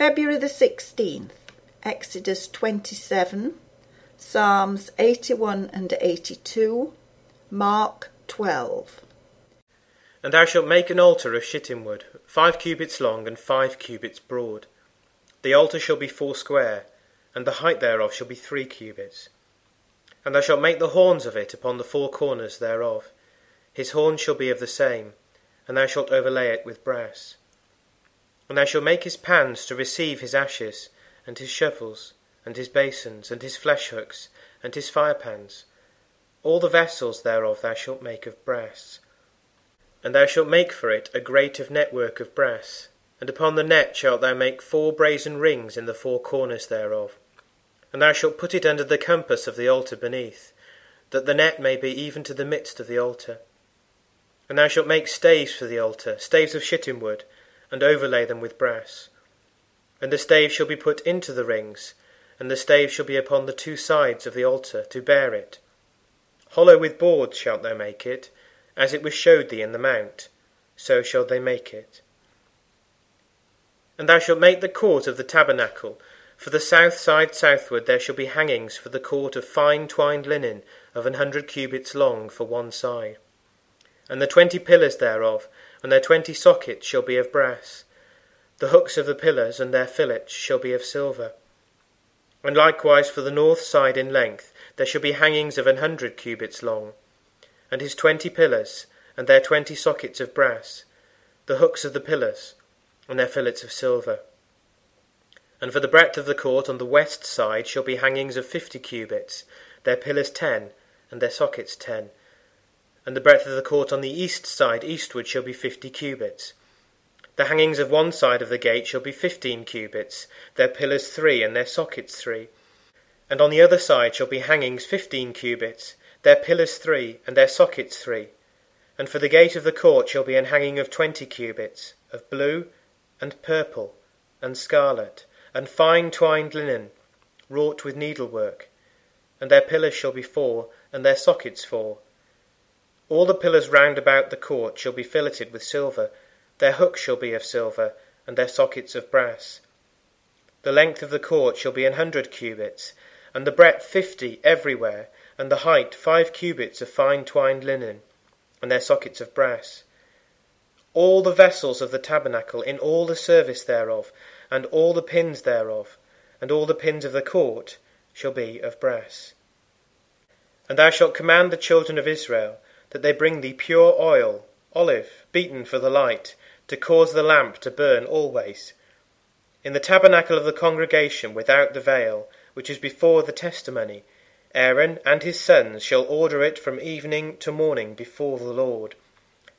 February the 16th, Exodus 27, Psalms 81 and 82, Mark 12. And thou shalt make an altar of shittim wood, five cubits long and five cubits broad. The altar shall be foursquare, and the height thereof shall be three cubits. And thou shalt make the horns of it upon the four corners thereof. His horns shall be of the same, and thou shalt overlay it with brass. And thou shalt make his pans to receive his ashes, and his shovels, and his basins, and his flesh hooks, and his firepans. All the vessels thereof thou shalt make of brass. And thou shalt make for it a grate of network of brass, and upon the net shalt thou make four brazen rings in the four corners thereof. And thou shalt put it under the compass of the altar beneath, that the net may be even to the midst of the altar. And thou shalt make staves for the altar, staves of shittim wood, and overlay them with brass. And the staves shall be put into the rings, and the staves shall be upon the two sides of the altar to bear it. Hollow with boards shalt thou make it, as it was showed thee in the mount, so shall they make it. And thou shalt make the court of the tabernacle. For the south side southward there shall be hangings for the court of fine twined linen of an hundred cubits long for one side. And the twenty pillars thereof, and their twenty sockets shall be of brass. The hooks of the pillars and their fillets shall be of silver. And likewise for the north side in length there shall be hangings of an hundred cubits long, and his twenty pillars, and their twenty sockets of brass, the hooks of the pillars, and their fillets of silver. And for the breadth of the court on the west side shall be hangings of fifty cubits, their pillars ten, and their sockets ten. And the breadth of the court on the east side eastward shall be fifty cubits. The hangings of one side of the gate shall be fifteen cubits, their pillars three, and their sockets three. And on the other side shall be hangings fifteen cubits, their pillars three, and their sockets three. And for the gate of the court shall be an hanging of twenty cubits, of blue, and purple, and scarlet, and fine twined linen, wrought with needlework. And their pillars shall be four, and their sockets four. All the pillars round about the court shall be filleted with silver, their hooks shall be of silver, and their sockets of brass. The length of the court shall be an hundred cubits, and the breadth fifty everywhere, and the height five cubits of fine twined linen, and their sockets of brass all the vessels of the tabernacle in all the service thereof, and all the pins thereof, and all the pins of the court shall be of brass. And thou shalt command the children of Israel that they bring thee pure oil, olive, beaten for the light, to cause the lamp to burn always. In the tabernacle of the congregation without the veil, which is before the testimony, Aaron and his sons shall order it from evening to morning before the Lord.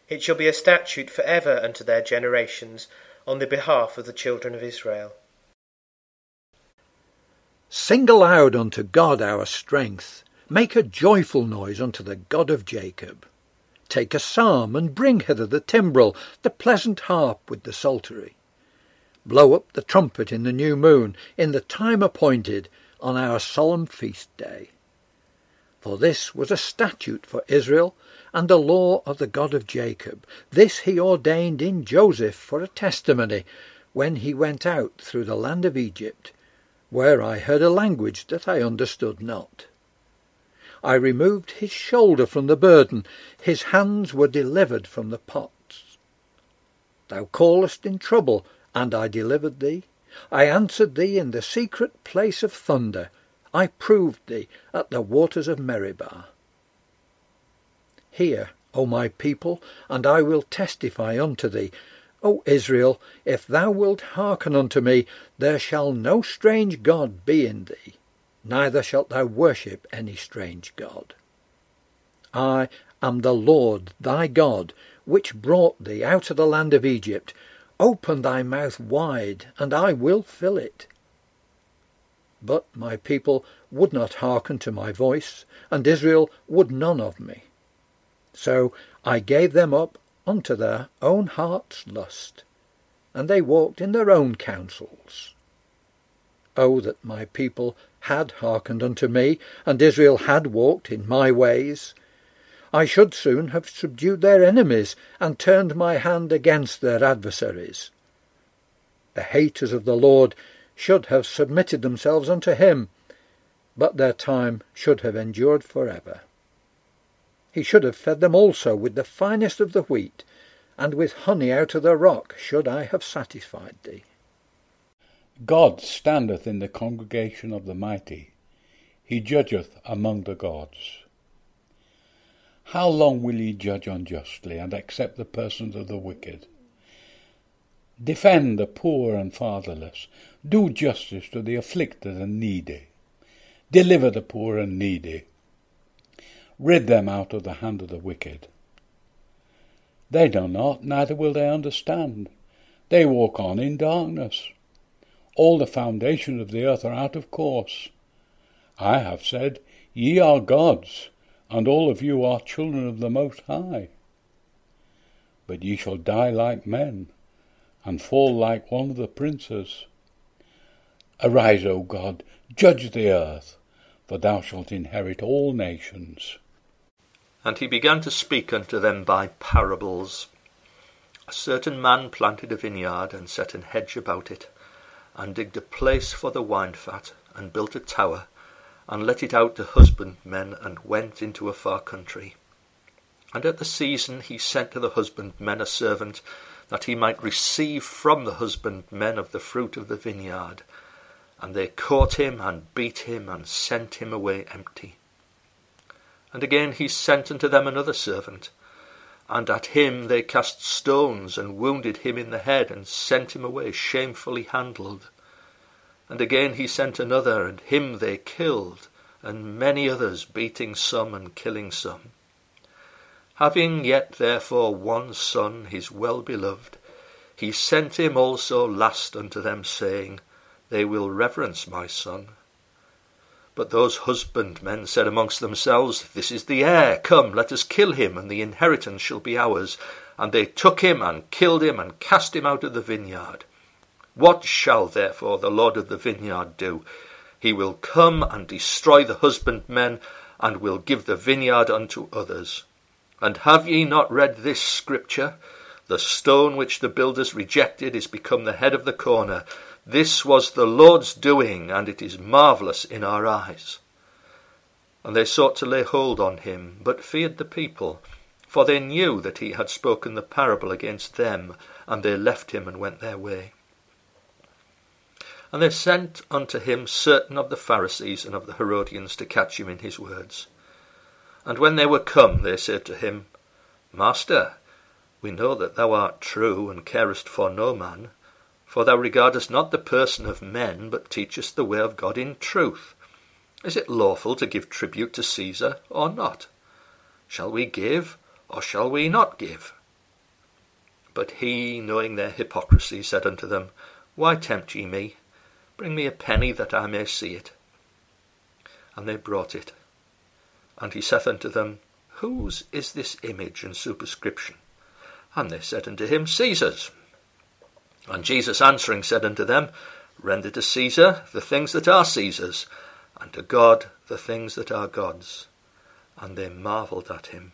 It shall be a statute for ever unto their generations on the behalf of the children of Israel. Sing aloud unto God our strength. Make a joyful noise unto the God of Jacob. Take a psalm and bring hither the timbrel, the pleasant harp with the psaltery. Blow up the trumpet in the new moon, in the time appointed, on our solemn feast day. For this was a statute for Israel, and the law of the God of Jacob. This he ordained in Joseph for a testimony, when he went out through the land of Egypt, where I heard a language that I understood not. I removed his shoulder from the burden, his hands were delivered from the pots. Thou callest in trouble, and I delivered thee. I answered thee in the secret place of thunder. I proved thee at the waters of Meribah. Hear, O my people, and I will testify unto thee. O Israel, if thou wilt hearken unto me, there shall no strange God be in thee, neither shalt thou worship any strange God. I am the Lord thy God, which brought thee out of the land of Egypt. Open thy mouth wide, and I will fill it. But my people would not hearken to my voice, and Israel would none of me. So I gave them up unto their own heart's lust, and they walked in their own counsels. Oh, that my people had hearkened unto me, and Israel had walked in my ways! I should soon have subdued their enemies, and turned my hand against their adversaries. The haters of the Lord should have submitted themselves unto him, but their time should have endured for ever. He should have fed them also with the finest of the wheat, and with honey out of the rock should I have satisfied thee. God standeth in the congregation of the mighty, he judgeth among the gods. How long will ye judge unjustly, and accept the persons of the wicked? Defend the poor and fatherless. Do justice to the afflicted and needy. Deliver the poor and needy. Rid them out of the hand of the wicked. They know not, neither will they understand. They walk on in darkness. All the foundations of the earth are out of course. I have said, Ye are gods, and all of you are children of the Most High. But ye shall die like men, and fall like one of the princes. Arise, O God, judge the earth, for thou shalt inherit all nations. And he began to speak unto them by parables. A certain man planted a vineyard, and set an hedge about it, and digged a place for the wine fat, and built a tower, and let it out to husbandmen, and went into a far country. And at the season he sent to the husbandmen a servant, that he might receive from the husbandmen of the fruit of the vineyard. And they caught him, and beat him, and sent him away empty. And again he sent unto them another servant, and at him they cast stones, and wounded him in the head, and sent him away shamefully handled. And again he sent another, and him they killed, and many others, beating some and killing some. Having yet therefore one son, his well beloved, he sent him also last unto them, saying, They will reverence my son. But those husbandmen said amongst themselves, This is the heir, come, let us kill him, and the inheritance shall be ours. And they took him, and killed him, and cast him out of the vineyard. What shall therefore the Lord of the vineyard do? He will come and destroy the husbandmen, and will give the vineyard unto others. And have ye not read this scripture? The stone which the builders rejected is become the head of the corner. This was the Lord's doing, and it is marvellous in our eyes. And they sought to lay hold on him, but feared the people, for they knew that he had spoken the parable against them, and they left him and went their way. And they sent unto him certain of the Pharisees and of the Herodians to catch him in his words. And when they were come, they said to him, Master, we know that thou art true, and carest for no man, for thou regardest not the person of men, but teachest the way of God in truth. Is it lawful to give tribute to Caesar, or not? Shall we give, or shall we not give? But he, knowing their hypocrisy, said unto them, Why tempt ye me? Bring me a penny that I may see it. And they brought it. And he saith unto them, Whose is this image and superscription? And they said unto him, Caesar's. And Jesus answering said unto them, Render to Caesar the things that are Caesar's, and to God the things that are God's. And they marvelled at him.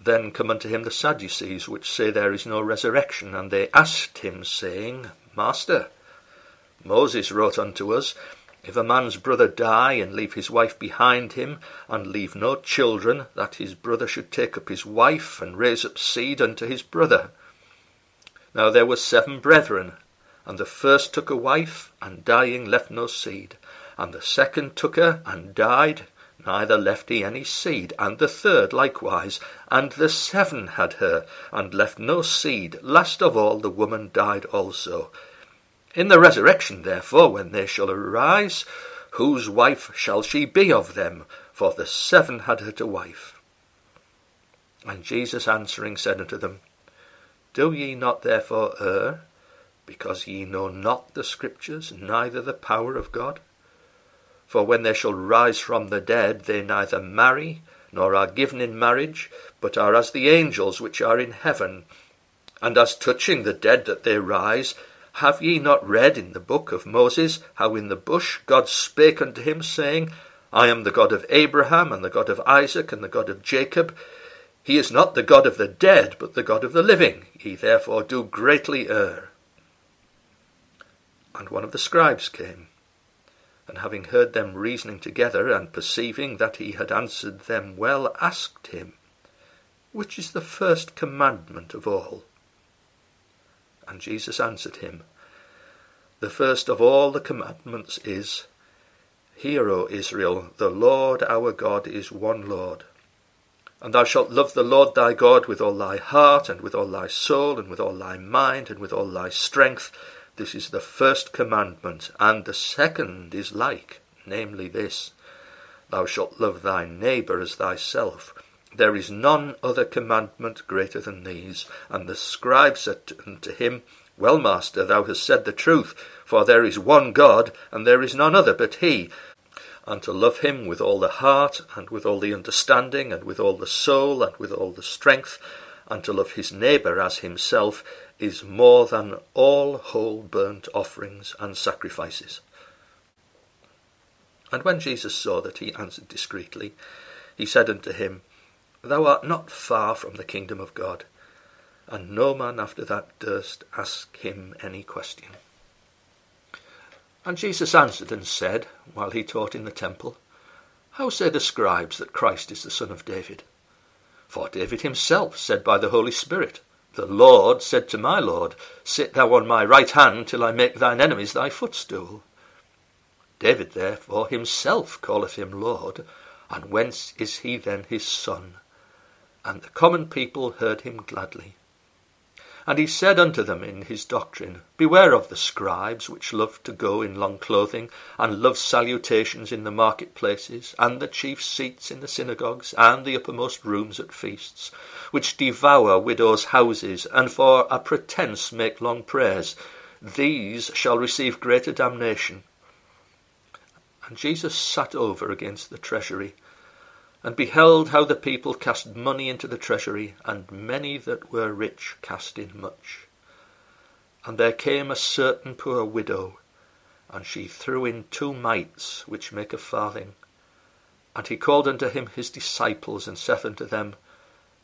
Then come unto him the Sadducees, which say there is no resurrection, and they asked him, saying, Master, Moses wrote unto us, If a man's brother die, and leave his wife behind him, and leave no children, that his brother should take up his wife, and raise up seed unto his brother. Now there were seven brethren, and the first took a wife, and dying left no seed. And the second took her, and died, neither left he any seed. And the third likewise. And the seven had her, and left no seed. Last of all the woman died also. In the resurrection, therefore, when they shall arise, whose wife shall she be of them? For the seven had her to wife. And Jesus answering said unto them, Do ye not therefore err, because ye know not the Scriptures, neither the power of God? For when they shall rise from the dead, they neither marry, nor are given in marriage, but are as the angels which are in heaven. And as touching the dead that they rise, have ye not read in the book of Moses how in the bush God spake unto him, saying, I am the God of Abraham, and the God of Isaac, and the God of Jacob? He is not the God of the dead, but the God of the living. Ye therefore do greatly err. And one of the scribes came, and having heard them reasoning together, and perceiving that he had answered them well, asked him, Which is the first commandment of all? And Jesus answered him, The first of all the commandments is, Hear, O Israel, the Lord our God is one Lord. And thou shalt love the Lord thy God with all thy heart, and with all thy soul, and with all thy mind, and with all thy strength. This is the first commandment, and the second is like, namely this Thou shalt love thy neighbour as thyself. There is none other commandment greater than these. And the scribe said unto him, Well, master, thou hast said the truth, for there is one God, and there is none other but he and to love him with all the heart, and with all the understanding, and with all the soul, and with all the strength, and to love his neighbour as himself, is more than all whole burnt offerings and sacrifices. And when Jesus saw that he answered discreetly, he said unto him, Thou art not far from the kingdom of God. And no man after that durst ask him any question. And Jesus answered and said, while he taught in the temple, How say the scribes that Christ is the son of David? For David himself said by the Holy Spirit, The Lord said to my Lord, Sit thou on my right hand till I make thine enemies thy footstool. David therefore himself calleth him Lord, and whence is he then his son? And the common people heard him gladly. And he said unto them in his doctrine, Beware of the scribes, which love to go in long clothing, and love salutations in the marketplaces, and the chief seats in the synagogues, and the uppermost rooms at feasts, which devour widows' houses, and for a pretence make long prayers. These shall receive greater damnation. And Jesus sat over against the treasury, and beheld how the people cast money into the treasury, and many that were rich cast in much. And there came a certain poor widow, and she threw in two mites, which make a farthing. And he called unto him his disciples, and saith unto them,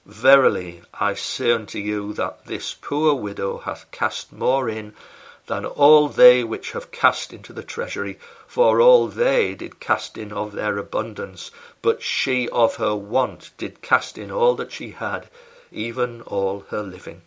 Verily I say unto you that this poor widow hath cast more in than all they which have cast into the treasury, for all they did cast in of their abundance, but she of her want did cast in all that she had, even all her living.